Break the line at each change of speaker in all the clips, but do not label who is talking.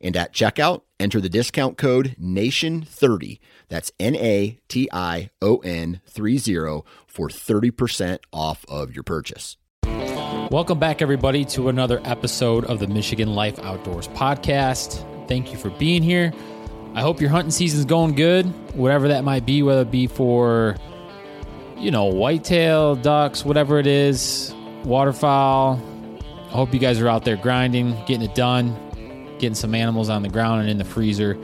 And at checkout, enter the discount code NATION30. That's N A T I O N 30 for 30% off of your purchase.
Welcome back, everybody, to another episode of the Michigan Life Outdoors podcast. Thank you for being here. I hope your hunting season's going good, whatever that might be, whether it be for, you know, whitetail, ducks, whatever it is, waterfowl. I hope you guys are out there grinding, getting it done, getting some animals on the ground and in the freezer.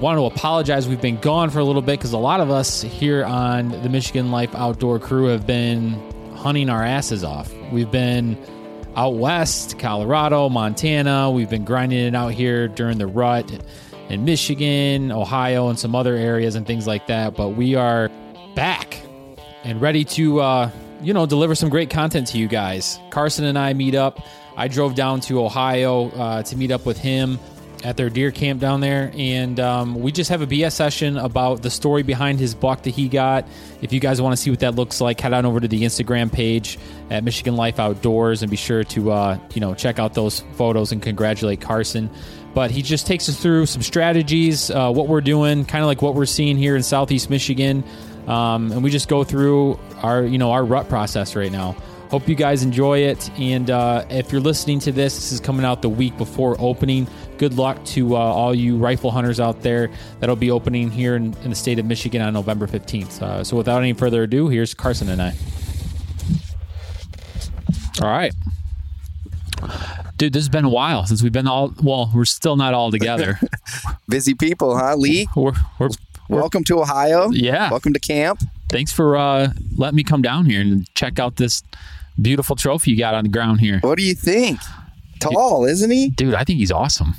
Want to apologize. We've been gone for a little bit because a lot of us here on the Michigan Life Outdoor crew have been hunting our asses off. We've been out west, Colorado, Montana. We've been grinding it out here during the rut in Michigan, Ohio, and some other areas and things like that. But we are back and ready to, uh, you know, deliver some great content to you guys. Carson and I meet up. I drove down to Ohio uh, to meet up with him at their deer camp down there, and um, we just have a BS session about the story behind his buck that he got. If you guys want to see what that looks like, head on over to the Instagram page at Michigan Life Outdoors and be sure to uh, you know check out those photos and congratulate Carson. But he just takes us through some strategies, uh, what we're doing, kind of like what we're seeing here in Southeast Michigan, um, and we just go through our you know our rut process right now. Hope you guys enjoy it. And uh, if you're listening to this, this is coming out the week before opening. Good luck to uh, all you rifle hunters out there that'll be opening here in, in the state of Michigan on November 15th. Uh, so without any further ado, here's Carson and I. All right. Dude, this has been a while since we've been all, well, we're still not all together.
Busy people, huh, Lee?
we're, we're,
Welcome to Ohio.
Yeah.
Welcome to camp.
Thanks for uh, letting me come down here and check out this beautiful trophy you got on the ground here.
What do you think? Tall, isn't he?
Dude, I think he's awesome.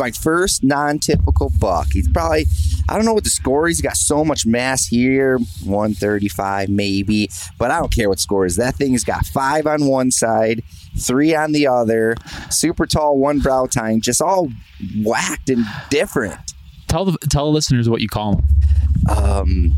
My first non-typical buck. He's probably I don't know what the score is. He's got so much mass here, 135 maybe, but I don't care what score is. That thing's got five on one side, three on the other, super tall, one brow tine, just all whacked and different.
Tell the tell the listeners what you call him.
Um,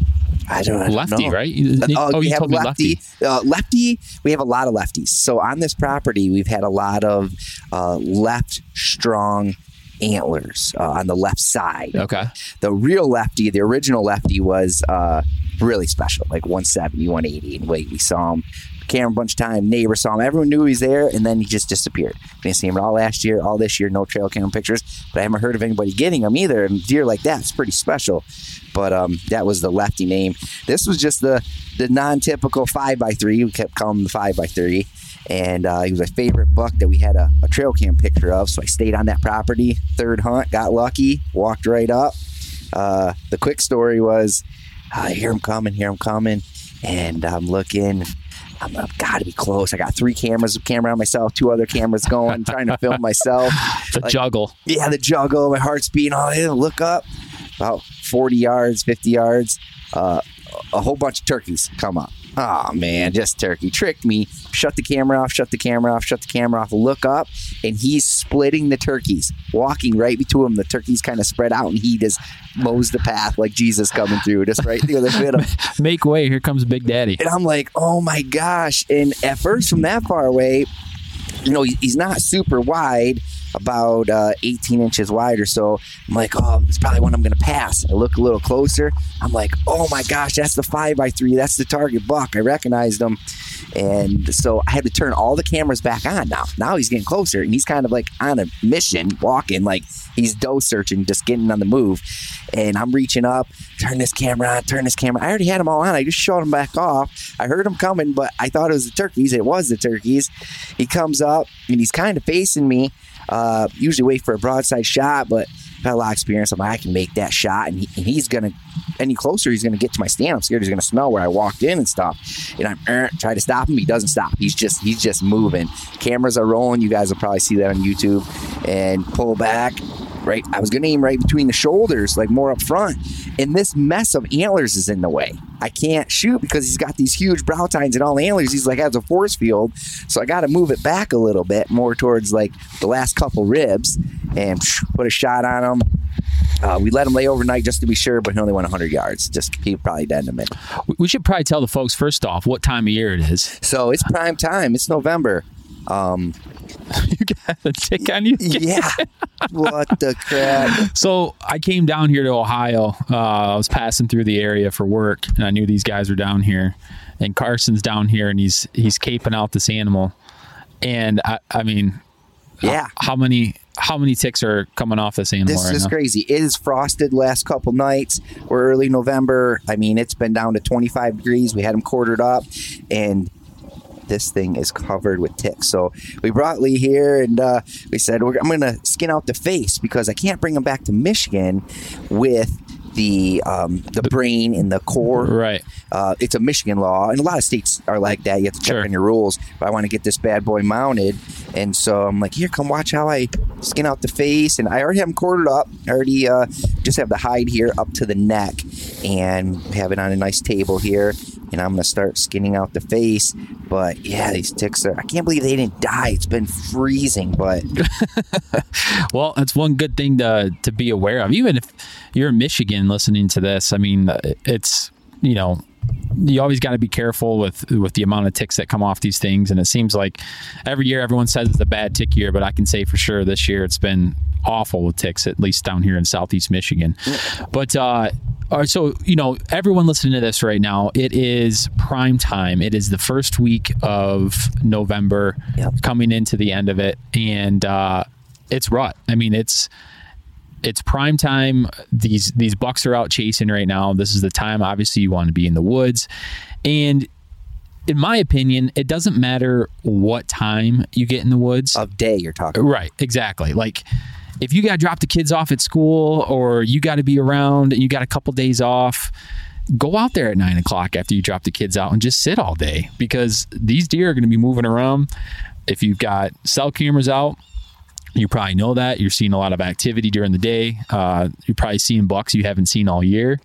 I don't, I don't
lefty,
know.
right?
Uh,
oh,
we
you
have lefty.
lefty.
Uh, lefty. We have a lot of lefties. So on this property, we've had a lot of uh, left strong antlers uh, on the left side.
Okay.
The real lefty, the original lefty, was uh, really special, like 170, 180 in weight. We saw him camera a bunch of time. Neighbor saw him. Everyone knew he was there, and then he just disappeared. Didn't see him all last year, all this year. No trail cam pictures, but I haven't heard of anybody getting him either. And deer like that's pretty special. But um, that was the lefty name. This was just the the non-typical five by three. We kept calling him the five by three. And uh, he was my favorite buck that we had a, a trail cam picture of. So I stayed on that property. Third hunt, got lucky, walked right up. Uh, the quick story was, I hear him coming, hear him coming, and I'm looking. I'm, I've got to be close. I got three cameras, camera on myself, two other cameras going, trying to film myself.
The
Like-
juggle.
Yeah, the juggle, my heart's beating. Oh, yeah, look up. About 40 yards, 50 yards. Uh, a whole bunch of turkeys come up. Oh man, just turkey tricked me. Shut the camera off, shut the camera off, shut the camera off. Look up, and he's splitting the turkeys, walking right between them. The turkeys kind of spread out, and he just mows the path like Jesus coming through, just right through the middle.
Make way. Here comes Big Daddy.
And I'm like, oh my gosh. And at first, from that far away, you know, he's not super wide, about uh, 18 inches wide or so. I'm like, oh, it's probably one I'm going to pass. I look a little closer. I'm like, oh my gosh, that's the five by three. That's the target buck. I recognized him. And so I had to turn all the cameras back on now. Now he's getting closer and he's kind of like on a mission, walking like he's doe searching, just getting on the move. And I'm reaching up, turn this camera on, turn this camera. I already had them all on. I just shut them back off. I heard him coming, but I thought it was the turkeys. It was the turkeys. He comes up and he's kind of facing me. Uh, usually wait for a broadside shot, but Had a lot of experience. I'm like, I can make that shot, and, he, and he's gonna any closer, he's gonna get to my stand. I'm scared he's gonna smell where I walked in and stuff. And I'm er, try to stop him. He doesn't stop. He's just he's just moving. Cameras are rolling. You guys will probably see that on YouTube. And pull back. Right, I was gonna aim right between the shoulders, like more up front, and this mess of antlers is in the way. I can't shoot because he's got these huge brow tines and all the antlers. He's like has a force field, so I got to move it back a little bit more towards like the last couple ribs and put a shot on him. Uh, we let him lay overnight just to be sure, but he only went 100 yards. Just he probably dead in a minute.
We should probably tell the folks first off what time of year it is.
So it's prime time. It's November. Um,
you got a tick on you?
yeah. what the crap?
So I came down here to Ohio. Uh, I was passing through the area for work, and I knew these guys were down here. And Carson's down here, and he's he's caping out this animal. And I, I mean,
yeah.
How, how many how many ticks are coming off this animal?
This
right
is
now?
crazy. It is frosted last couple nights. We're early November. I mean, it's been down to 25 degrees. We had them quartered up, and this thing is covered with ticks. So we brought Lee here, and uh, we said I'm going to skin out the face because I can't bring him back to Michigan with the um, the brain and the core.
Right.
Uh, it's a Michigan law, and a lot of states are like that. You have to check
Sure.
on your rules. But I want to get this bad boy mounted, and so I'm like, here, come watch how I skin out the face. And I already have him quartered up. I already uh, just have the hide here up to the neck, and have it on a nice table here. And I'm gonna start skinning out the face. But yeah, these ticks are. I can't believe they didn't die. It's been freezing, but
Well, that's one good thing to to be aware of. Even if you're in Michigan listening to this, I mean, it's you know, you always got to be careful with with the amount of ticks that come off these things. And it seems like every year everyone says it's a bad tick year, but I can say for sure this year it's been awful with ticks, at least down here in Southeast Michigan. But uh, all right, so you know, everyone listening to this right now, it is prime time. It is the first week of November,
Yep.
coming into the end of it, and uh, it's rut. I mean, it's it's prime time. These these bucks are out chasing right now. This is the time, obviously, you want to be in the woods, and in my opinion, it doesn't matter what time you get in the woods.
of day you're talking.
Right, exactly. Like if you got to drop the kids off at school or you got to be around and you got a couple days off, go out there at nine o'clock after you drop the kids out and just sit all day because these deer are going to be moving around. If you've got cell cameras out, you probably know that. You're seeing a lot of activity during the day. Uh, you're probably seeing bucks you haven't seen all year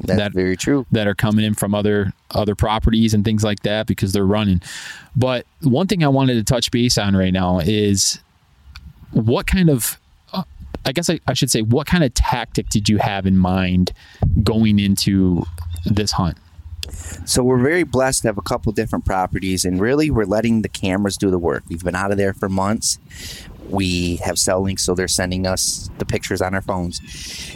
That's
That-
very true.
that are coming in from other other properties and things like that because they're running. But one thing I wanted to touch base on right now is what kind of I guess I, I should say what kind of tactic did you have in mind going into this hunt?
So we're very blessed to have a couple different properties, and really we're letting the cameras do the work. We've been out of there for months. We have cell links, so they're sending us the pictures on our phones,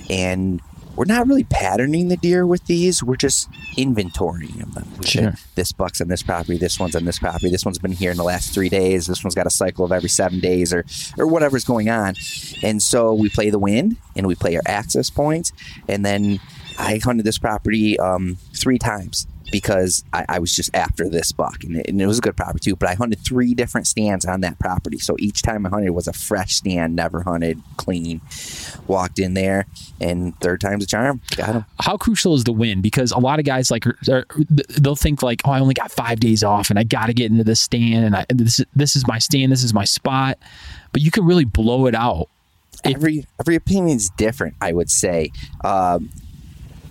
and we're not really patterning the deer with these. We're just inventorying them. We
Sure.
said, This buck's on this property. This one's on this property. This one's been here in the last three days. This one's got a cycle of every seven days, or or whatever's going on. And so we play the wind, and we play our access points, and then I hunted this property um, three times because I, I was just after this buck, and it, and it was a good property too. But I hunted three different stands on that property, so each time I hunted was a fresh stand, never hunted clean. Walked in there, and third time's a charm. Got him.
How crucial is the win? Because a lot of guys like are, they'll think like, oh, I only got five days off, and I got to get into this stand, and I, this this is my stand, this is my spot. But you can really blow it out.
Every every opinion is different. I would say. Um,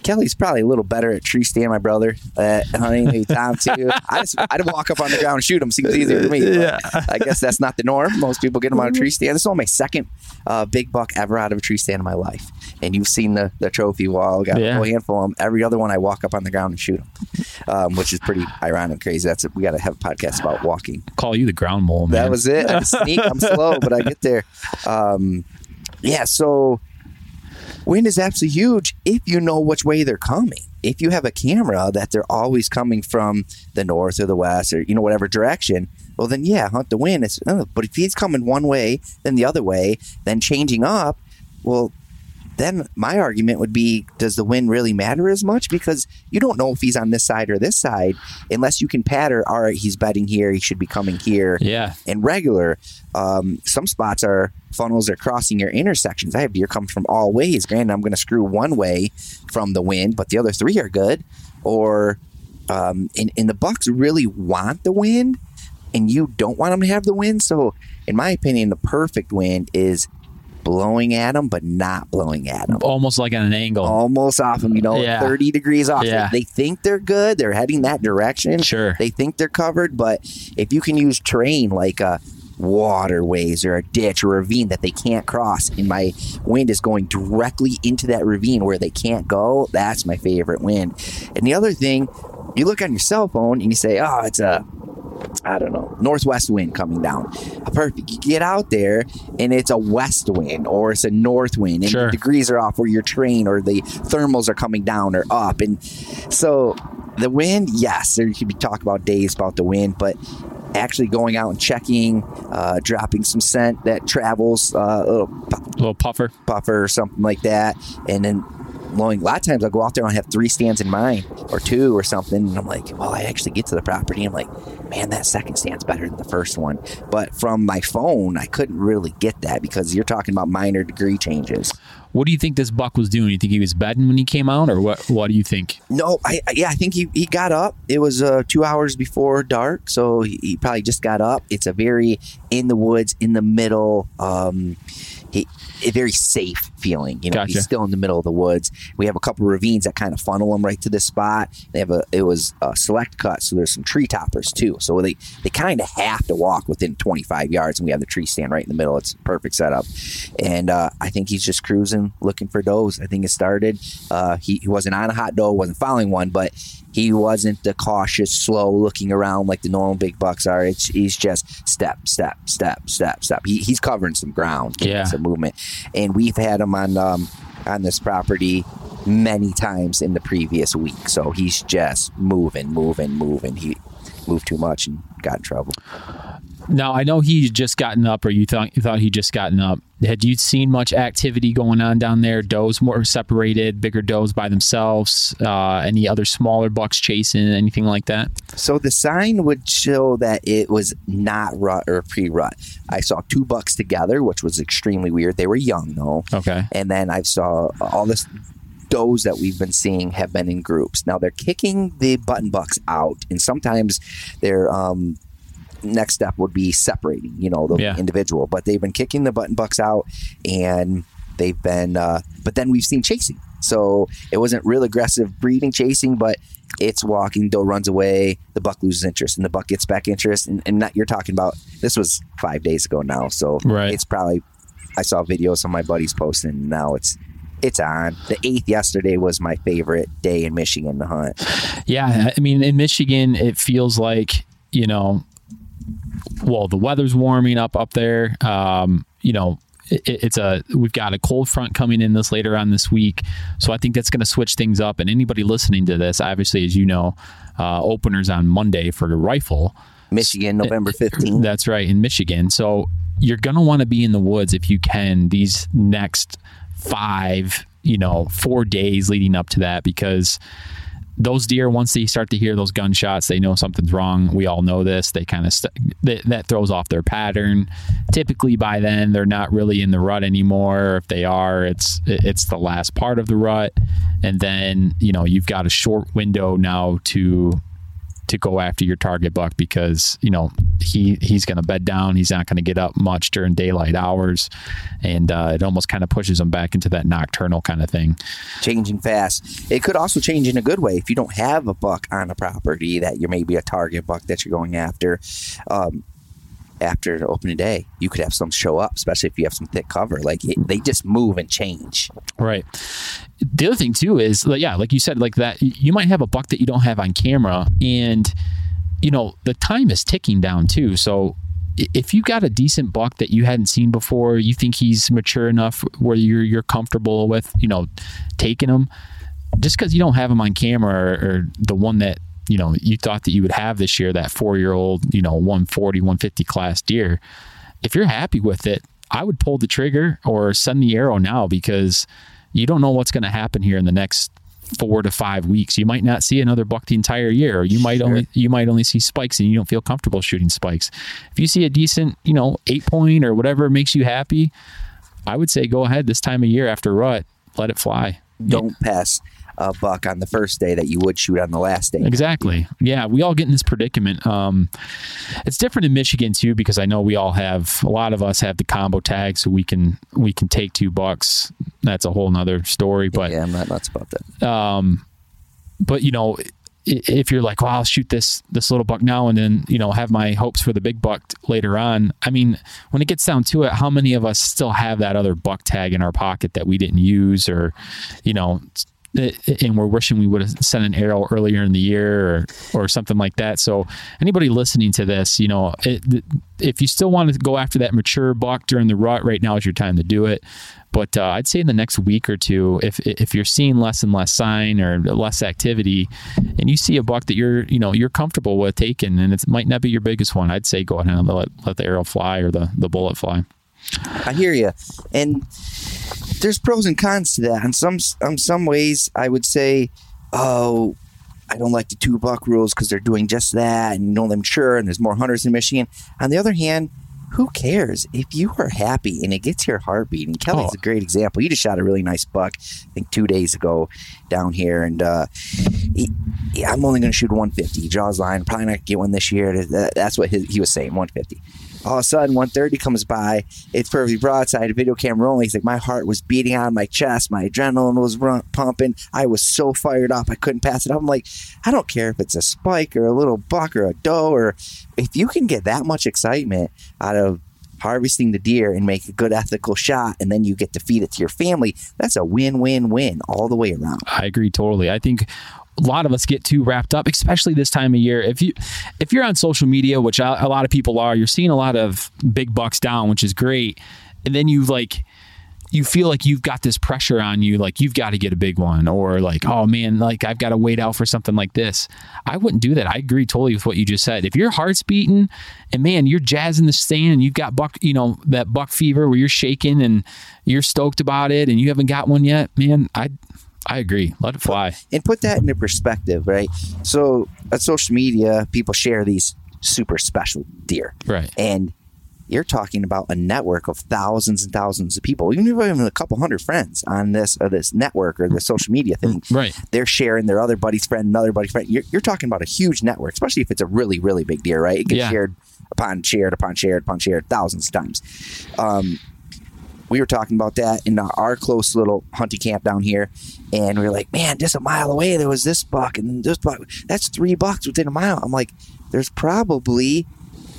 Kelly's probably a little better at tree stand, my brother. at honey, maybe Tom too. I just I'd walk up on the ground and shoot them. Seems easier for me.
Yeah.
I guess that's not the norm. Most people get them out of tree stand. This is only my second uh, big buck ever out of a tree stand in my life. And you've seen the, the trophy wall. Got
Yeah.
a whole handful of them. Every other one, I walk up on the ground and shoot them, um, which is pretty ironic and crazy. That's we got to have a podcast about walking.
Call you the ground mole, man.
That was it. I sneak. I'm slow, but I get there. Um, yeah. So wind is absolutely huge if you know which way they're coming. If you have a camera that they're always coming from the north or the west or you know whatever direction, well then yeah, hunt the wind. It's, uh, but if he's coming one way, then the other way, then changing up, well. Then my argument would be: Does the wind really matter as much? Because you don't know if he's on this side or this side, unless you can pattern. All right, he's bedding here. He should be coming here
Yeah.
and regular. Um, some spots are funnels are crossing your intersections. I have deer come from all ways. Granted, I'm going to screw one way from the wind, but the other three are good. Or, um, and, and the bucks really want the wind, and you don't want them to have the wind. So, in my opinion, the perfect wind is blowing at them, but not blowing at them
Almost like on an angle.
almost off them, you know,
Yeah.
30 degrees off.
Yeah.
They think they're good. They're heading that direction.
Sure.
They think they're covered, but if you can use terrain like uh, waterways or a ditch or a ravine that they can't cross, and my wind is going directly into that ravine where they can't go, that's my favorite wind. And the other thing, you look on your cell phone and you say, oh, it's a I don't know, northwest wind coming down. Uh, perfect. You get out there and it's a west wind or it's a north wind and
Sure.
the degrees are off where your train or the thermals are coming down or up. And so the wind, yes, there could be talk about days about the wind, but actually going out and checking, uh, dropping some scent that travels, uh, a little
little puffer.
puffer or something like that, and then blowing. A lot of times I'll go out there and I have three stands in mind or two or something, and I'm like, well, I actually get to the property. I'm like, man, that second stand's better than the first one. But from my phone, I couldn't really get that because you're talking about minor degree changes.
What do you think this buck was doing? You think he was bedding when he came out, or what? What do you think?
No, I yeah, I think he, he got up. It was uh, two hours before dark, so he, he probably just got up. It's a very in the woods, in the middle, um, he, very safe feeling. You know,
Gotcha.
he's still in the middle of the woods. We have a couple ravines that kind of funnel him right to this spot. They have a it was a select cut, so there's some tree toppers too. So they they kind of have to walk within 25 yards, and we have the tree stand right in the middle. It's a perfect setup, and uh, I think he's just cruising, looking for does. I think it started. Uh, he, he wasn't on a hot doe, wasn't following one, but he wasn't the cautious, slow looking around like the normal big bucks are. It's, he's just step, step, step, step, step. He, he's covering some ground,
Yeah.
some movement, and we've had him on um, on this property many times in the previous week. So he's just moving, moving, moving. He moved too much and got in trouble.
Now I know he's just gotten up, or you thought you thought he just gotten up. Had you seen much activity going on down there? Does more separated, bigger does by themselves? Uh, any other smaller bucks chasing? Anything like that?
So the sign would show that it was not rut or pre-rut. I saw two bucks together, which was extremely weird. They were young though.
Okay.
And then I saw all this does that we've been seeing have been in groups. Now they're kicking the button bucks out, and sometimes they're um, next step would be separating, you know, the
Yeah.
individual. But they've been kicking the button bucks out, and they've been. Uh, but then we've seen chasing. So it wasn't real aggressive breeding chasing, but it's walking. Doe runs away. The buck loses interest, and the buck gets back interest. And, and not, you're talking about this was five days ago now, so
Right.
it's probably. I saw videos of my buddies posting. And now it's it's on. The eighth yesterday was my favorite day in Michigan to hunt.
Yeah, I mean, in Michigan, it feels like you know, well, the weather's warming up up there. Um, you know, it, it's a we've got a cold front coming in this later on this week, so I think that's going to switch things up. And anybody listening to this, obviously, as you know, uh, openers on Monday for the rifle.
Michigan, November fifteenth.
That's right in Michigan. So you're gonna want to be in the woods if you can these next five, you know, four days leading up to that because those deer once they start to hear those gunshots they know something's wrong. We all know this. They kind of st- that, that throws off their pattern. Typically by then they're not really in the rut anymore. If they are it's it's the last part of the rut. And then you know you've got a short window now to to go after your target buck because you know he he's going to bed down. He's not going to get up much during daylight hours, and uh, it almost kind of pushes him back into that nocturnal kind of thing.
changing fast. It could also change in a good way if you don't have a buck on a property that you're maybe a target buck that you're going after. Um, after opening day, you could have some show up, especially if you have some thick cover. Like it, they just move and change.
Right. The other thing too is, yeah, like you said, like that, you might have a buck that you don't have on camera, and you know the time is ticking down too. So if you got a decent buck that you hadn't seen before, you think he's mature enough where you're you're comfortable with, you know, taking him, just because you don't have him on camera or, or the one that you know you thought that you would have this year, that four year old, you know, 140, 150 class deer. If you're happy with it, I would pull the trigger or send the arrow now because you don't know what's going to happen here in the next four to five weeks. You might not see another buck the entire year, or you might only you might only see spikes, and you don't feel comfortable shooting spikes. If you see a decent, you know, eight point or whatever makes you happy, I would say go ahead this time of year after rut, let it fly.
Don't pass a buck on the first day that you would shoot on the last day.
Exactly. Yeah, we all get in this predicament. Um, it's different in Michigan too because I know we all have a lot of us have the combo tag, so we can we can take two bucks. That's a whole nother story. But
yeah, I'm not nuts about that.
um, but you know, if you're like, well, I'll shoot this this little buck now and then you know have my hopes for the big buck later on. I mean, when it gets down to it, how many of us still have that other buck tag in our pocket that we didn't use, or you know? And we're wishing we would have sent an arrow earlier in the year, or or something like that. So, anybody listening to this, you know, it, if you still want to go after that mature buck during the rut, right now is your time to do it. But uh, I'd say in the next week or two, if if you're seeing less and less sign or less activity, and you see a buck that you're you know you're comfortable with taking, and it might not be your biggest one, I'd say go ahead and let, let the arrow fly or the the bullet fly.
I hear you, and there's pros and cons to that. In some in some ways, I would say, oh, I don't like the two buck rules because they're doing just that, and you know them sure, and there's more hunters in Michigan. On the other hand, who cares if you are happy and it gets your heart beating? Kelly's
Oh.
a great example. You just shot a really nice buck, I think two days ago down here, and uh, he, he- I'm only going to shoot 150. He draws line, probably not get one this year. That's what his, he was saying, 150 all of a sudden 130 comes by. It's perfectly broadside video camera only he's like my heart was beating out of my chest. My adrenaline was run, pumping. I was so fired up i couldn't pass it up. I'm like i don't care if it's a spike or a little buck or a doe or if you can get that much excitement out of harvesting the deer and make a good ethical shot and then you get to feed it to your family that's a win-win-win all the way around.
I agree totally. I think a lot of us get too wrapped up, especially this time of year. If you if you're on social media, which a lot of people are, you're seeing a lot of big bucks down, which is great. And then you like you feel like you've got this pressure on you, like you've got to get a big one, or like, oh man, like I've got to wait out for something like this. I wouldn't do that. I agree totally with what you just said. If your heart's beating and man, you're jazzing the stand and you've got buck, you know, that buck fever where you're shaking and you're stoked about it and you haven't got one yet, man, I I agree. Let it fly.
and put that into perspective, right? So on social media, people share these super special deer,
Right.
and you're talking about a network of thousands and thousands of people, even if you have a couple hundred friends on this or this network or the social media thing.
Right.
They're sharing their other buddy's friend, another buddy's friend. You're, you're talking about a huge network, especially if it's a really, really big deer, right? It gets
Yeah.
shared upon shared upon shared upon shared thousands of times. Um, we were talking about that in our- close little hunting camp down here, and we were like, "Man, just a mile away, there was this buck, and this buck. That's three bucks within a mile." I'm like, "There's probably,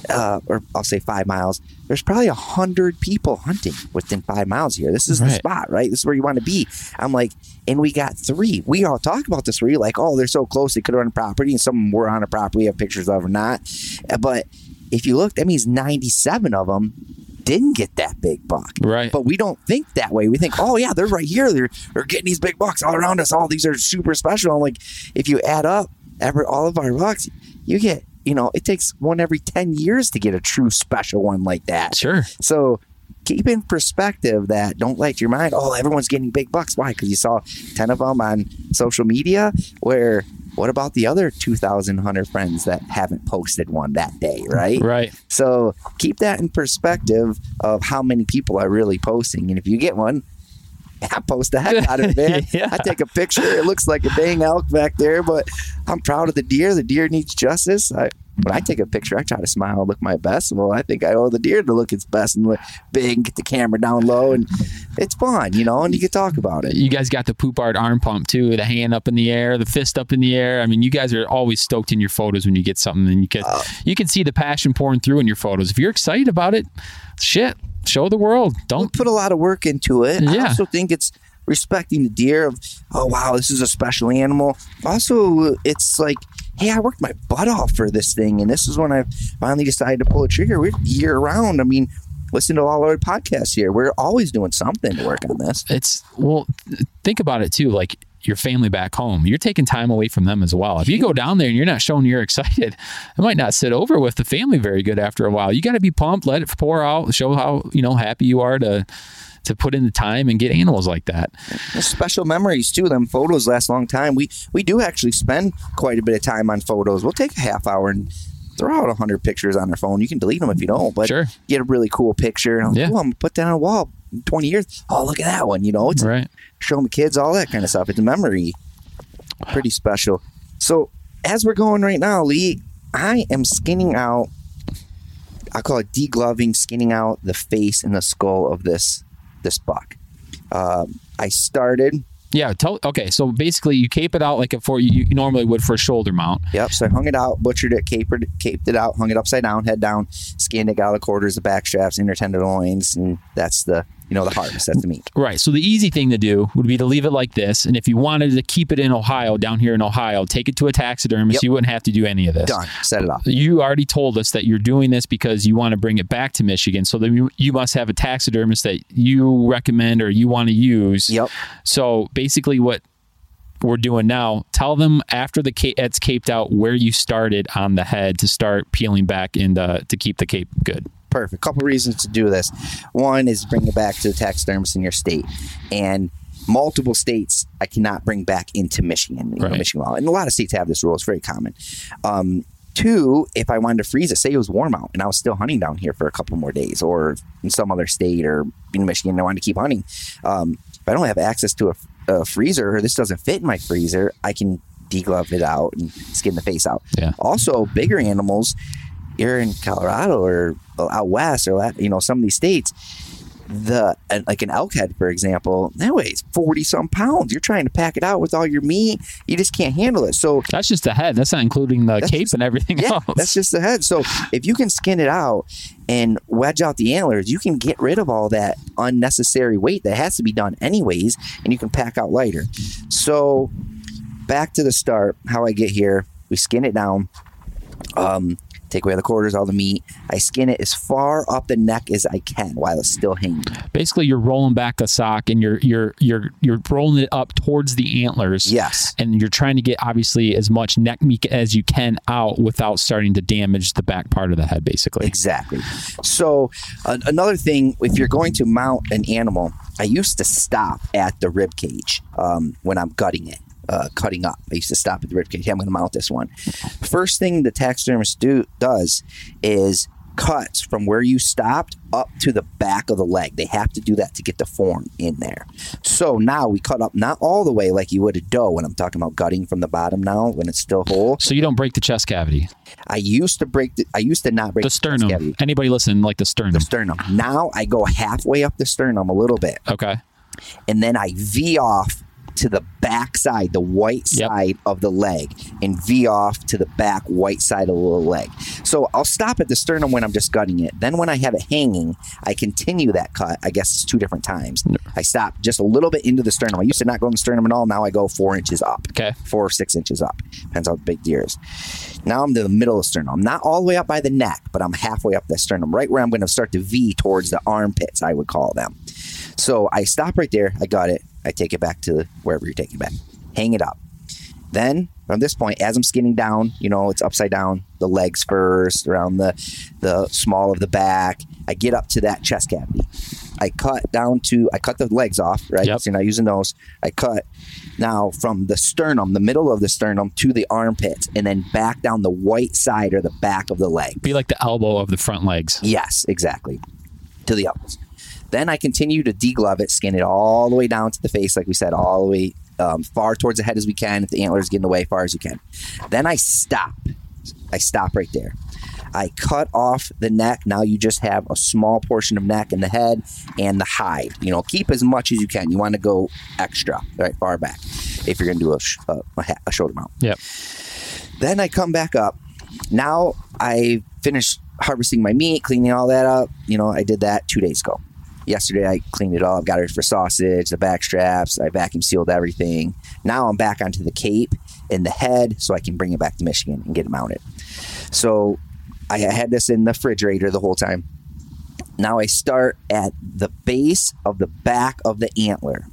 uh, or I'll say five miles. There's probably a hundred people hunting within five miles here. This is the spot, right? This is where you want to be." I'm like, and we got three. We all talk about this. Where you're like, "Oh, they're so close, they could have on a property," and some of them were on a property. We have pictures of or not, but if you look, that means 97 of them didn't get that big buck.
Right.
But we don't think that way. We think, oh yeah, they're right here. They're they're getting these big bucks all around us. All these are super special. And like if you add up every all of our bucks, you get you know it takes one every ten years to get a true special one like that.
Sure.
So keep in perspective that don't let your mind. Oh, everyone's getting big bucks. Why? Because you saw ten of them on social media. Where what about the other two thousand hunter friends that haven't posted one that day? Right.
Right.
So keep that in perspective of how many people are really posting. And if you get one, I post the heck out of it, man.
Yeah.
I take a picture. It looks like a dang elk back there, but I'm proud of the deer. The deer needs justice. I, when I take a picture, I try to smile, look my best. Well, I think I owe the deer to look its best and look big and get the camera down low, and it's fun, you know. And you can talk about it.
You guys got the poop art arm pump too, the hand up in the air, the fist up in the air. I mean, you guys are always stoked in your photos when you get something, and you can
Uh.
you can see the passion pouring through in your photos. If you're excited about it, shit, show the world. Don't
put a lot of work into it. I
Yeah.
also think it's respecting the deer of, oh wow, this is a special animal. Also, it's like, hey, I worked my butt off for this thing, and this is when I finally decided to pull a trigger. We're year round. I mean, listen to all our podcasts here. We're always doing something to work on this.
it's well th- think about it too like your family back home you're taking time away from them as well if you go down there and you're not showing you're excited it might not sit over with the family very good after a while you got to be pumped let it pour out show how you know happy you are to to put in the time and get animals like that
There's special memories too. Them photos last a long time. We we do actually spend quite a bit of time on photos. We'll take a half hour and throw out hundred pictures on our phone. You can delete them if you don't, but
Sure.
get a really cool picture. And I'm,
Yeah.
"Ooh, I'm gonna put that on a wall. In Twenty years. Oh, look at that one. You know, it's
right
showing the kids all that kind of stuff. It's a memory. Pretty special. So as we're going right now, Lee, I am skinning out. I call it degloving, skinning out the face and the skull of this this buck. Um, I started.
yeah tell okay so basically you cape it out like a for you, you normally would for a shoulder mount
Yep. So I hung it out, butchered it, capered, caped it out, hung it upside down, head down, skinned it, got all the quarters, the back straps, inner tenderloins, and that's the you know the harvest. That's the meat.
Right. So the easy thing to do would be to leave it like this. And if you wanted to keep it in Ohio, down here in Ohio, take it to a taxidermist.
Yep.
You wouldn't have to do any of this.
Done. Set it up.
You already told us that you're doing this because you want to bring it back to Michigan. So then you, you must have a taxidermist that you recommend or you want to use.
Yep.
So basically, what we're doing now, tell them after the cape, it's caped out where you started on the head to start peeling back and uh, to keep the cape good.
Perfect. Couple reasons to do this. One is bring it back to the taxidermist in your state, and multiple states I cannot bring back into Michigan. You know,
Right.
Michigan law, and a lot of states have this rule. It's very common. Um, two, if I wanted to freeze it, say it was warm out, and I was still hunting down here for a couple more days, or in some other state, or in Michigan, and I wanted to keep hunting. Um, if I don't have access to a, a freezer, or this doesn't fit in my freezer, I can deglove it out and skin the face out.
Yeah.
Also, bigger animals, you're in Colorado or out west or you know some of these states, the like an elk head for example, that weighs forty some pounds. You're trying to pack it out with all your meat, you just can't handle it. So
That's just the head. That's not including the cape
just-
and everything
yeah,
else.
that's just the head. So if you can skin it out and wedge out the antlers, you can get rid of all that unnecessary weight that has to be done anyways, and you can pack out lighter. So back to the start, how I get here, we skin it down. Um, take away the quarters, all the meat. I skin it as far up the neck as I can while it's still hanging.
basically you're rolling back a sock and you're you're you're you're rolling it up towards the antlers.
Yes.
And you're trying to get obviously as much neck meat as you can out without starting to damage the back part of the head basically.
Exactly. So uh, another thing, if you're going to mount an animal, I used to stop at the rib cage um, when I'm gutting it. Uh, cutting up. I used to stop at the rib cage. Hey, I'm going to mount this one. First thing the taxidermist do does is cuts from where you stopped up to the back of the leg. They have to do that to get the form in there. So now we cut up not all the way like you would a doe when I'm talking about gutting from the bottom now when it's still whole.
So you don't break the chest cavity.
I used to break the, I used to not break
The
chest
sternum. Anybody listening like the sternum.
the sternum. Now I go halfway up the sternum a little bit,
okay.
and then I V off to the back side, the white
Yep.
side of the leg, and V off to the back white side of the little leg. So I'll stop at the sternum when I'm just gutting it. Then when I have it hanging, I continue that cut. I guess it's two different times. I stop just a little bit into the sternum. I used to not go in the sternum at all. Now I go four inches up.
Okay.
Four or six inches up. Depends how big the deer is. Now I'm to the middle of the sternum. I'm not all the way up by the neck, but I'm halfway up the sternum, right where I'm going to start to V towards the armpits, I would call them. So I stop right there. I got it. I take it back to wherever you're taking it back. Hang it up. Then from this point, as I'm skinning down, you know, it's upside down, the legs first, around the the small of the back. I get up to that chest cavity. I cut down to I cut the legs off, right?
Yep.
So you're not using those. I cut now from the sternum, the middle of the sternum to the armpits, and then back down the white side or the back of the leg.
Be like the elbow of the front legs.
Yes, exactly. To the elbows. Then I continue to deglove it, skin it all the way down to the face, like we said, all the way um, far towards the head as we can. If the antlers get in the way, far as you can. Then I stop. I stop right there. I cut off the neck. Now you just have a small portion of neck and the head and the hide. You know, keep as much as you can. You want to go extra, right, far back, if you're going to do a, a, a, a shoulder mount.
Yep.
Then I come back up. Now I finished harvesting my meat, cleaning all that up. You know, I did that two days ago. Yesterday I cleaned it all, I've got it for sausage, the back straps, I vacuum sealed everything. Now I'm back onto the cape and the head so I can bring it back to Michigan and get it mounted. So I had this in the refrigerator the whole time. Now I start at the base of the back of the antler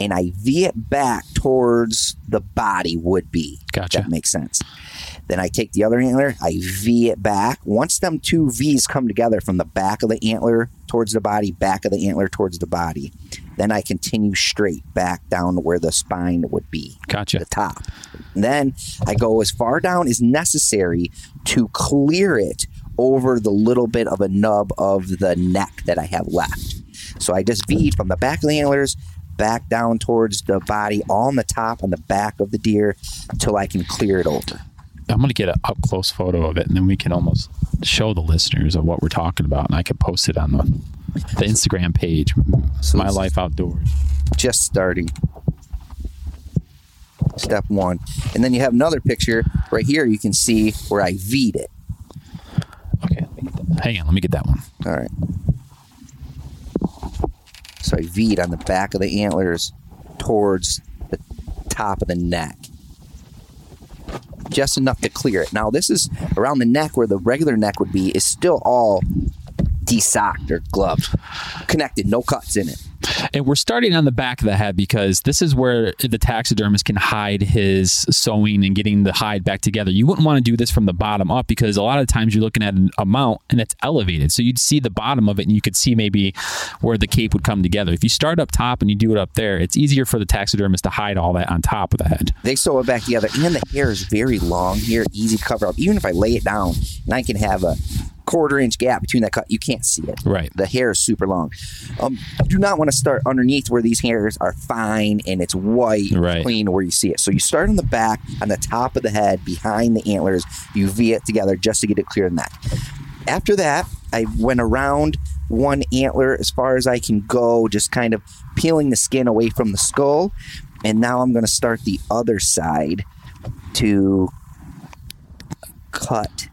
and I V it back towards the body would be.
Gotcha.
That makes sense. Then I take the other antler, I V it back. Once them two V's come together from the back of the antler towards the body, back of the antler towards the body, then I continue straight back down to where the spine would be
Gotcha.
the top. Then I go as far down as necessary to clear it over the little bit of a nub of the neck that I have left. So I just V'd from the back of the antlers back down towards the body, on the top, on the back of the deer, till I can clear it over.
I'm going to get an up close photo of it, and then we can almost show the listeners of what we're talking about, and I can post it on the the Instagram page,
So
My Life Outdoors.
Just starting. Step one. And then you have another picture right here. You can see where I V'd it.
Okay, let me get that. hang on, let me get that one.
All right. So I V'd on the back of the antlers towards the top of the neck. Just enough to clear it. Now, this is around the neck where the regular neck would be, is still all desocked or gloved, connected, no cuts in it.
And we're starting on the back of the head because this is where the taxidermist can hide his sewing and getting the hide back together. You wouldn't want to do this from the bottom up because a lot of times you're looking at an- a mount and it's elevated. So you'd see the bottom of it and you could see maybe where the cape would come together. If you start up top and you do it up there, it's easier for the taxidermist to hide all that on top of the head.
They sew it back together, and the hair is very long here, easy to cover up. Even if I lay it down and I can have a quarter inch gap between that cut, you can't see it.
Right.
The hair is super long. Um, you do not want to start underneath where these hairs are fine and it's white,
Right.
clean where you see it. So you start on the back, on the top of the head, behind the antlers. You V it together just to get it clear in that. After that, I went around one antler as far as I can go, just kind of peeling the skin away from the skull. And now I'm going to start the other side to cut.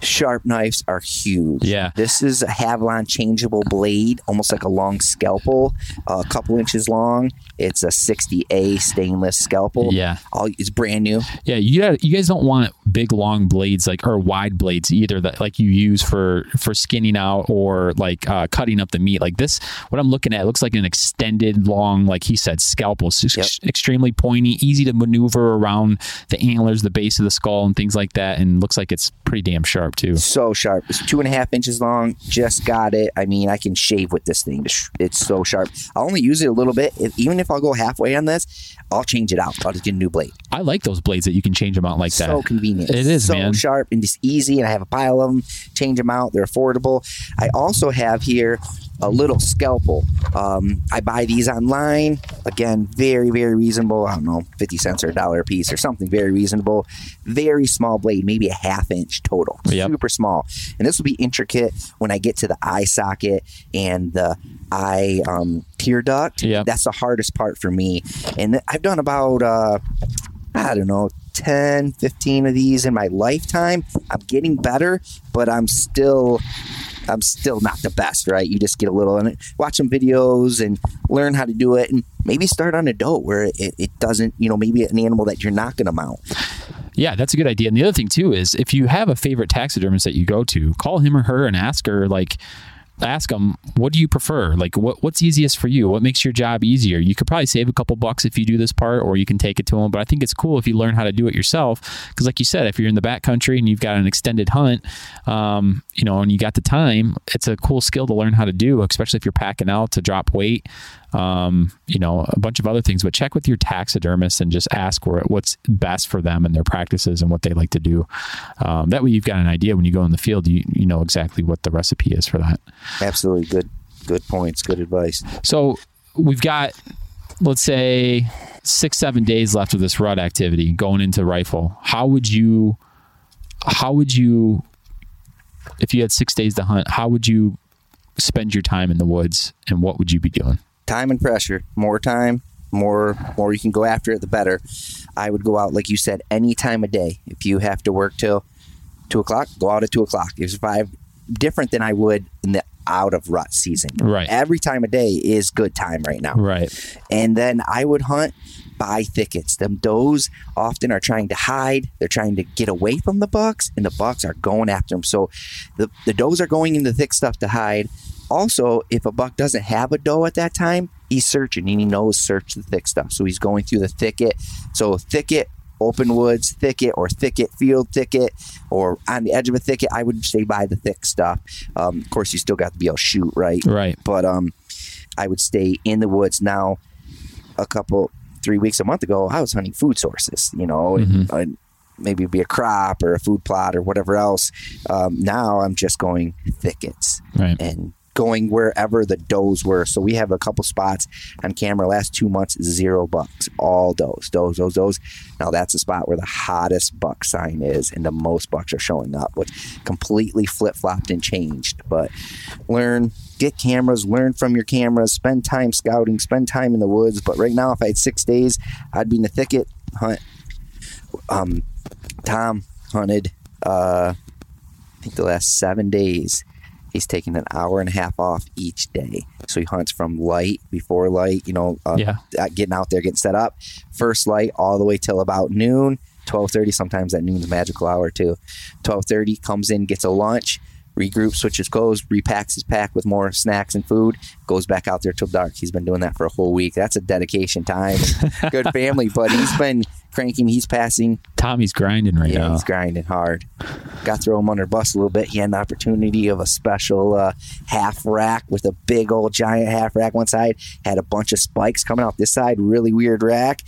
Sharp knives are huge.
Yeah.
This is a Havalon changeable blade, almost like a long scalpel, a couple inches long. It's a 60A stainless scalpel.
Yeah.
All, it's brand new.
Yeah, you got you guys don't want big long blades like or wide blades either that like you use for for skinning out or like uh, cutting up the meat. Like this, what I'm looking at looks like an extended long, like he said, scalpel. It's
Yep.
ex- extremely pointy, easy to maneuver around the antlers, the base of the skull, and things like that. And looks like it's pretty damn sharp too.
So sharp. It's two and a half inches long. Just got it. I mean, I can shave with this thing. It's- so sharp. I'll only use it a little bit. If, even if I'll go halfway on this, I'll change it out. I'll just get a new blade.
I like those blades that you can change them out like
so
that.
convenient.
It is,
so
man.
sharp and just easy. And I have a pile of them. Change them out. They're affordable. I also have here a little scalpel. Um, I buy these online. Again, very very reasonable. I don't know, fifty cents or a dollar a piece or something. Very reasonable. Very small blade, maybe a half inch total.
Yep.
Super small. And this will be intricate when I get to the eye socket and the eye um, tear duct.
Yep.
That's the hardest part for me. And I've done about uh, I don't know, 10, 15 of these in my lifetime. I'm getting better, but I'm still I'm still not the best, right? You just get a little and watch some videos and learn how to do it and maybe start on a doe where it, it doesn't, you know, maybe an animal that you're not going to mount.
Yeah, that's a good idea. And the other thing too is if you have a favorite taxidermist that you go to, call him or her and ask her like ask them what do you prefer? Like what what's easiest for you? What makes your job easier? You could probably save a couple bucks if you do this part or you can take it to them but i think it's cool if you learn how to do it yourself because like you said if you're in the back country and you've got an extended hunt um, you know and you got the time it's a cool skill to learn how to do especially if you're packing out to drop weight um, you know, a bunch of other things. But check with your taxidermist and just ask where what's best for them and their practices and what they like to do. Um, that way, you've got an idea when you go in the field. You you know exactly what the recipe is for that.
Absolutely good. Good points. Good advice.
So we've got, let's say, six, seven days left of this rut activity going into rifle. How would you, how would you, if you had six days to hunt, how would you spend your time in the woods and what would you be doing?
Time and pressure. More time, more more you can go after it, the better. I would go out like you said any time of day. If you have to work till two o'clock, go out at two o'clock. It's five different than I would in the out of rut season.
Right.
Every time of day is good time right now.
Right.
And then I would hunt by thickets. Them does often are trying to hide. They're trying to get away from the bucks, and the bucks are going after them. So the the does are going into thick stuff to hide. Also, if a buck doesn't have a doe at that time, he's searching and he knows search the thick stuff. So he's going through the thicket. So thicket, open woods thicket, or thicket field thicket, or on the edge of a thicket, I would stay by the thick stuff. Um, of course, you still got to be able to shoot, right?
Right.
But um, I would stay in the woods. Now, a couple, three weeks, a month ago, I was hunting food sources, you know, and, uh, maybe it'd be a crop or a food plot or whatever else. Um, now I'm just going thickets
Right.
and going wherever the does were. So we have a couple spots on camera. Last two months, zero bucks, all does, does, does, does. Now that's a spot where the hottest buck sign is, and the most bucks are showing up. Which completely flip flopped and changed. But learn, get cameras, learn from your cameras, spend time scouting, spend time in the woods. But right now, if I had six days, I'd be in the thicket, hunt. Um, Tom hunted. Uh, I think the last seven days he's taking an hour and a half off each day. So he hunts from light before light, you know, uh,
Yeah.
uh, getting out there, getting set up, first light all the way till about noon, twelve thirty. Sometimes that noon's magical hour too. Twelve thirty comes in, gets a lunch. Regroups, switches clothes, repacks his pack with more snacks and food, goes back out there till dark. He's been doing that for a whole week. That's a dedication time. Good family, but he's been cranking. He's passing
Tommy's grinding right
yeah,
now.
he's grinding hard. Got to throw him under bus a little bit. He had an opportunity of a special uh, half rack with a big old giant half rack one side. Had a bunch of spikes coming out this side. Really weird rack.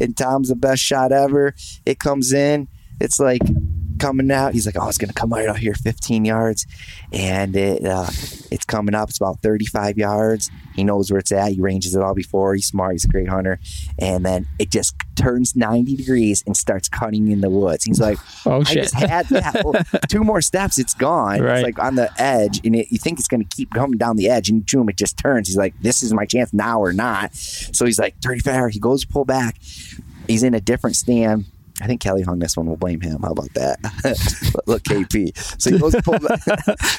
And Tom's the best shot ever. It comes in. It's like coming out. He's like, oh, it's gonna come right out here, 15 yards, and it uh, it's coming up. It's about 35 yards. He knows where it's at. He ranges it all before. He's smart. He's a great hunter. And then it just turns 90 degrees and starts cutting in the woods. He's like,
Oh
I
shit.
just had that. Well, two more steps, it's gone.
Right.
It's like on the edge, and it, you think it's going to keep coming down the edge, and boom, it just turns. He's like, "This is my chance now or not." So he's like, "35." He goes to pull back. He's in a different stand. I think Kelly hung this one. We'll blame him. How about that? Look, KP. So he goes pull back.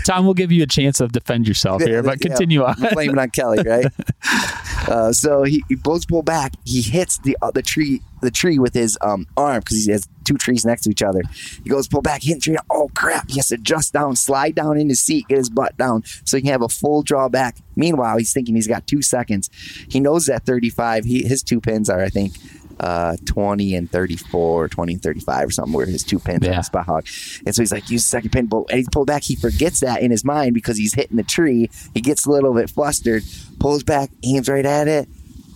Tom will give you a chance to defend yourself here, but
Yeah,
continue on.
I'm blaming on Kelly, right? uh, so he, he pull back. He hits the uh, the tree the tree with his um, arm because he has two trees next to each other. He goes pull back, hit the tree. Oh crap! He has to adjust down, slide down in his seat, get his butt down so he can have a full draw back. Meanwhile, he's thinking he's got two seconds. He knows that 35. He his two pins are, I think. Uh, 20 and 34, 20 and 35 or something where his two pins are
Yeah.
on Spot Hogg. And so he's like, use the second pin, but and he's pulled back. He forgets that in his mind because he's hitting the tree. He gets a little bit flustered, pulls back, aims right at it.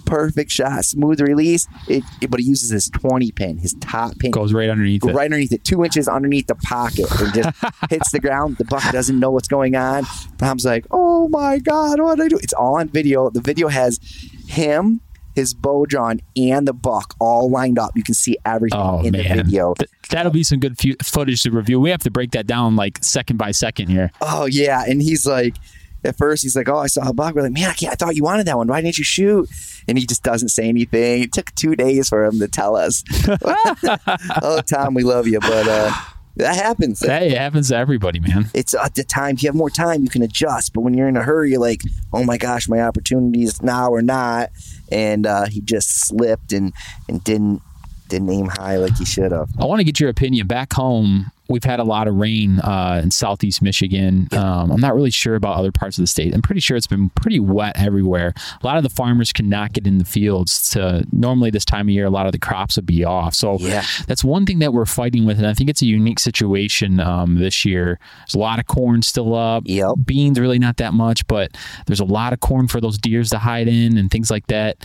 Perfect shot, smooth release. It, it- but he uses his 20 pin, his top pin.
Goes right underneath it.
Right underneath it, two inches underneath the pocket, and just hits the ground. The buck doesn't know what's going on. Tom's like, "Oh my god, what did I do?" It's all on video. The video has him, his bow drawn, and the buck all lined up. You can see everything
Oh
in
man,
the video.
Th- that'll be some good fu- footage to review. We have to break that down like second by second here.
Oh yeah, and he's like, at first he's like, "Oh, I saw a buck." We're like, "Man, I, can't, I thought you wanted that one. Why didn't you shoot?" And he just doesn't say anything. It took two days for him to tell us. oh, Tom, we love you, but uh, that happens.
Hey, it happens to everybody, man.
It's at the time if you have more time, you can adjust. But when you're in a hurry, you're like, "Oh my gosh, my opportunity is now or not." And uh, he just slipped and and didn't didn't aim high like he should have.
I want to get your opinion. Back home, we've had a lot of rain uh, in southeast Michigan. Um, I'm not really sure about other parts of the state. I'm pretty sure it's been pretty wet everywhere. A lot of the farmers cannot get in the fields. To normally this time of year, a lot of the crops would be off. So
Yeah.
that's one thing that we're fighting with, and I think it's a unique situation um, this year. There's a lot of corn still up.
Yep.
Beans really not that much, but there's a lot of corn for those deers to hide in and things like that.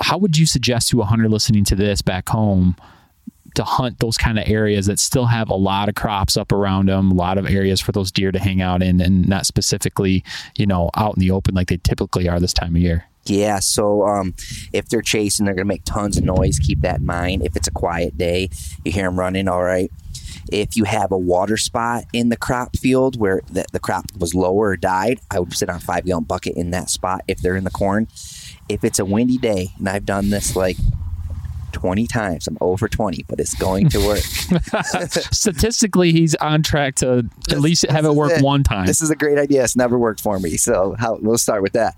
How would you suggest to a hunter listening to this back home to hunt those kind of areas that still have a lot of crops up around them, a lot of areas for those deer to hang out in, and not specifically, you know, out in the open like they typically are this time of year.
Yeah, so um, if they're chasing, they're going to make tons of noise. Keep that in mind. If it's a quiet day, you hear them running, all right. If you have a water spot in the crop field where the, the crop was lower or died, I would sit on a five gallon bucket in that spot if they're in the corn. If it's a windy day, and I've done this like 20 times, I'm over 20, but it's going to work.
Statistically, he's on track to at least have it work
it.
one time.
this is a great idea. It's never worked for me. So how, we'll start with that.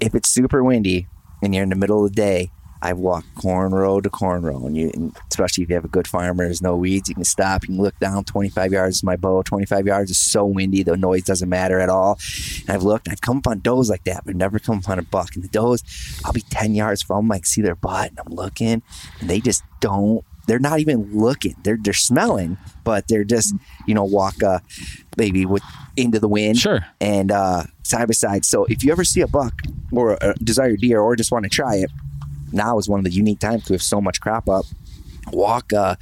If it's super windy and you're in the middle of the day, I walk corn row to corn row, and you, and especially if you have a good farmer, there's no weeds. You can stop. You can look down 25 yards is my bow. 25 yards is so windy, the noise doesn't matter at all. And I've looked. I've come upon does like that, but never come upon a buck. And the does, I'll be 10 yards from them. I can see their butt, and I'm looking, and they just don't. They're not even looking. They're they're smelling, but they're just you know walk uh maybe with into the wind
Sure.
and uh, side by side. So if you ever see a buck or a desired deer or just want to try it, now is one of the unique times because we have so much crop up. Walk, uh,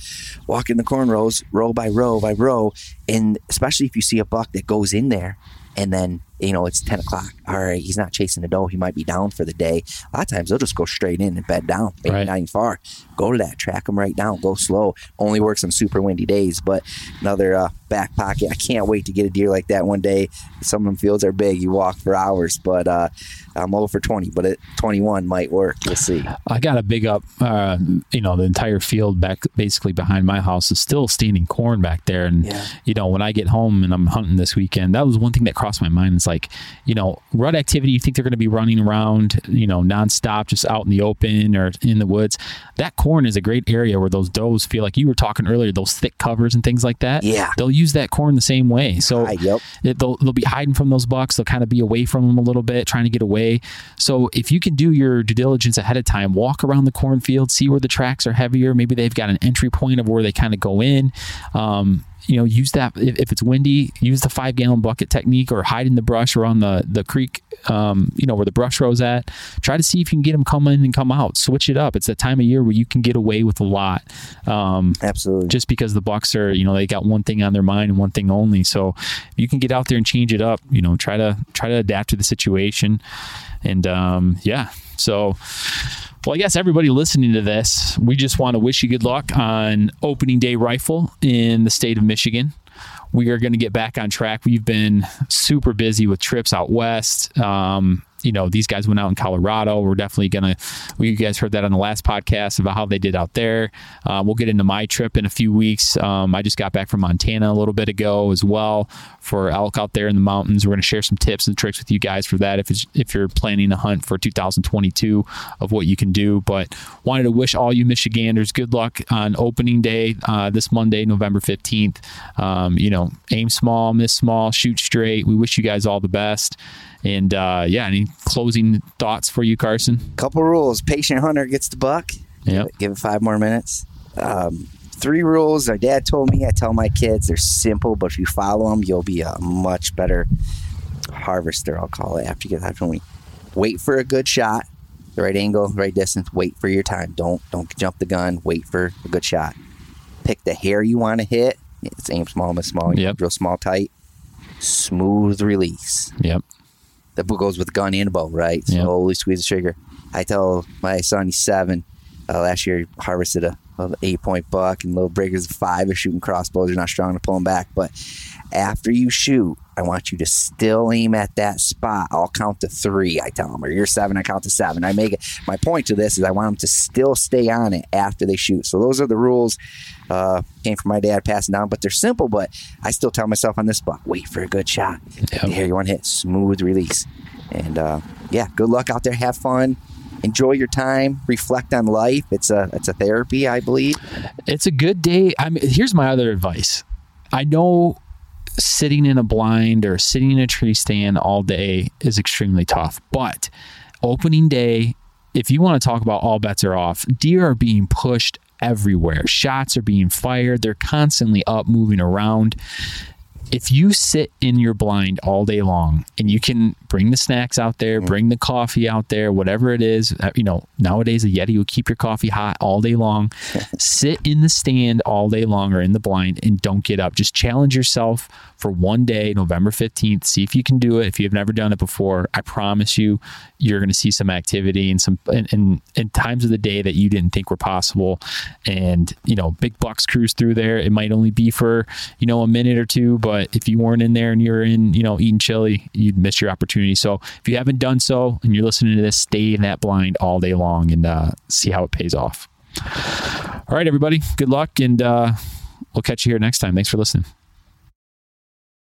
walk in the corn rows, row by row by row, and especially if you see a buck that goes in there, and then you know it's ten o'clock. All right, he's not chasing the doe; he might be down for the day. A lot of times they'll just go straight in and bed down, maybe
Right.
not even far. Go to that, track them right down, go slow. Only works on super windy days, but another uh, back pocket. I can't wait to get a deer like that one day. Some of them fields are big; you walk for hours, but uh, I'm over twenty, but at 21 might work. We'll see.
I got a big up, uh, you know, the entire field back basically behind my house is still standing corn back there. And,
Yeah.
you know, when I get home and I'm hunting this weekend, that was one thing that crossed my mind. It's like, you know, rut activity, you think they're going to be running around, you know, nonstop, just out in the open or in the woods. That corn is a great area where those does feel like you were talking earlier, those thick covers and things like that.
Yeah.
They'll use that corn the same way. So,
yep.
it, they'll, they'll be hiding from those bucks. They'll kind of be away from them a little bit, trying to get away. So if you can do your due diligence ahead of time, walk around the cornfield, see where the tracks are heavier. Maybe they've got an entry point of where they kind of go in. Um, you know, use that if, if it's windy, use the five gallon bucket technique or hide in the brush or on the, the creek, um, you know, where the brush row's at. Try to see if you can get them come in and come out. Switch it up. It's that time of year where you can get away with a lot. Um,
Absolutely.
just because the Bucks are, you know, they got one thing on their mind and one thing only. So you can get out there and change it up, you know, try to try to adapt to the situation. And um, yeah, so well, I guess everybody listening to this, we just want to wish you good luck on opening day rifle in the state of Michigan. We are going to get back on track. We've been super busy with trips out west. Um, you know, these guys went out in Colorado. We're definitely going to, you guys heard that on the last podcast about how they did out there. Uh, we'll get into my trip in a few weeks. Um, I just got back from Montana a little bit ago as well for elk out there in the mountains. We're going to share some tips and tricks with you guys for that if, if you're planning a hunt for 2022 of what you can do. But wanted to wish all you Michiganders good luck on opening day uh, this Monday, November 15th. Um, you know, aim small, miss small, shoot straight. We wish you guys all the best. And uh, yeah, any closing thoughts for you, Carson?
Couple rules. Patient hunter gets the buck.
Yep.
Give it five more minutes. Um, three rules. Our dad told me. I tell my kids. They're simple, but if you follow them, you'll be a much better harvester. I'll call it after you get that from me. Wait for a good shot, the right angle, right distance. Wait for your time. Don't don't jump the gun. Wait for a good shot. Pick the hair you want to hit. It's aim small, miss small.
Yep.
Real small, tight. Smooth release
Yep.
That goes with gun and bow, right?
Yep.
Slowly squeeze the trigger. I tell my son he's seven. Uh, last year he harvested a, a eight point buck and little breakers of five are shooting crossbows. You're not strong to pull them back, but after you shoot, I want you to still aim at that spot. I'll count to three. I tell them, or you're seven. I count to seven. I make it. My point to this is I want them to still stay on it after they shoot. So those are the rules. Uh, came from my dad passing down, but they're simple. But I still tell myself on this buck, wait for a good shot.
Yep.
Here you want to hit smooth release, and uh, yeah, good luck out there. Have fun. Enjoy your time. Reflect on life. It's a it's a therapy, I believe.
it's a good day. I mean, here's my other advice. I know sitting in a blind or sitting in a tree stand all day is extremely tough, but opening day, if you want to talk about all bets are off, deer are being pushed everywhere. Shots are being fired. They're constantly up, moving around. If you sit in your blind all day long and you can bring the snacks out there, bring the coffee out there, whatever it is, uh, you know, nowadays a Yeti will keep your coffee hot all day long. sit in the stand all day long or in the blind and don't get up. Just challenge yourself for one day, November 15th. See if you can do it. If you've never done it before, I promise you, you're going to see some activity and some and, in, in times of the day that you didn't think were possible. And, you know, big bucks cruise through there. It might only be for, you know, a minute or two, but if you weren't in there and you're in, you know, eating chili, you'd miss your opportunity. So if you haven't done so and you're listening to this, stay in that blind all day long and uh, see how it pays off. All right, everybody. Good luck, and uh, we'll catch you here next time. Thanks for listening.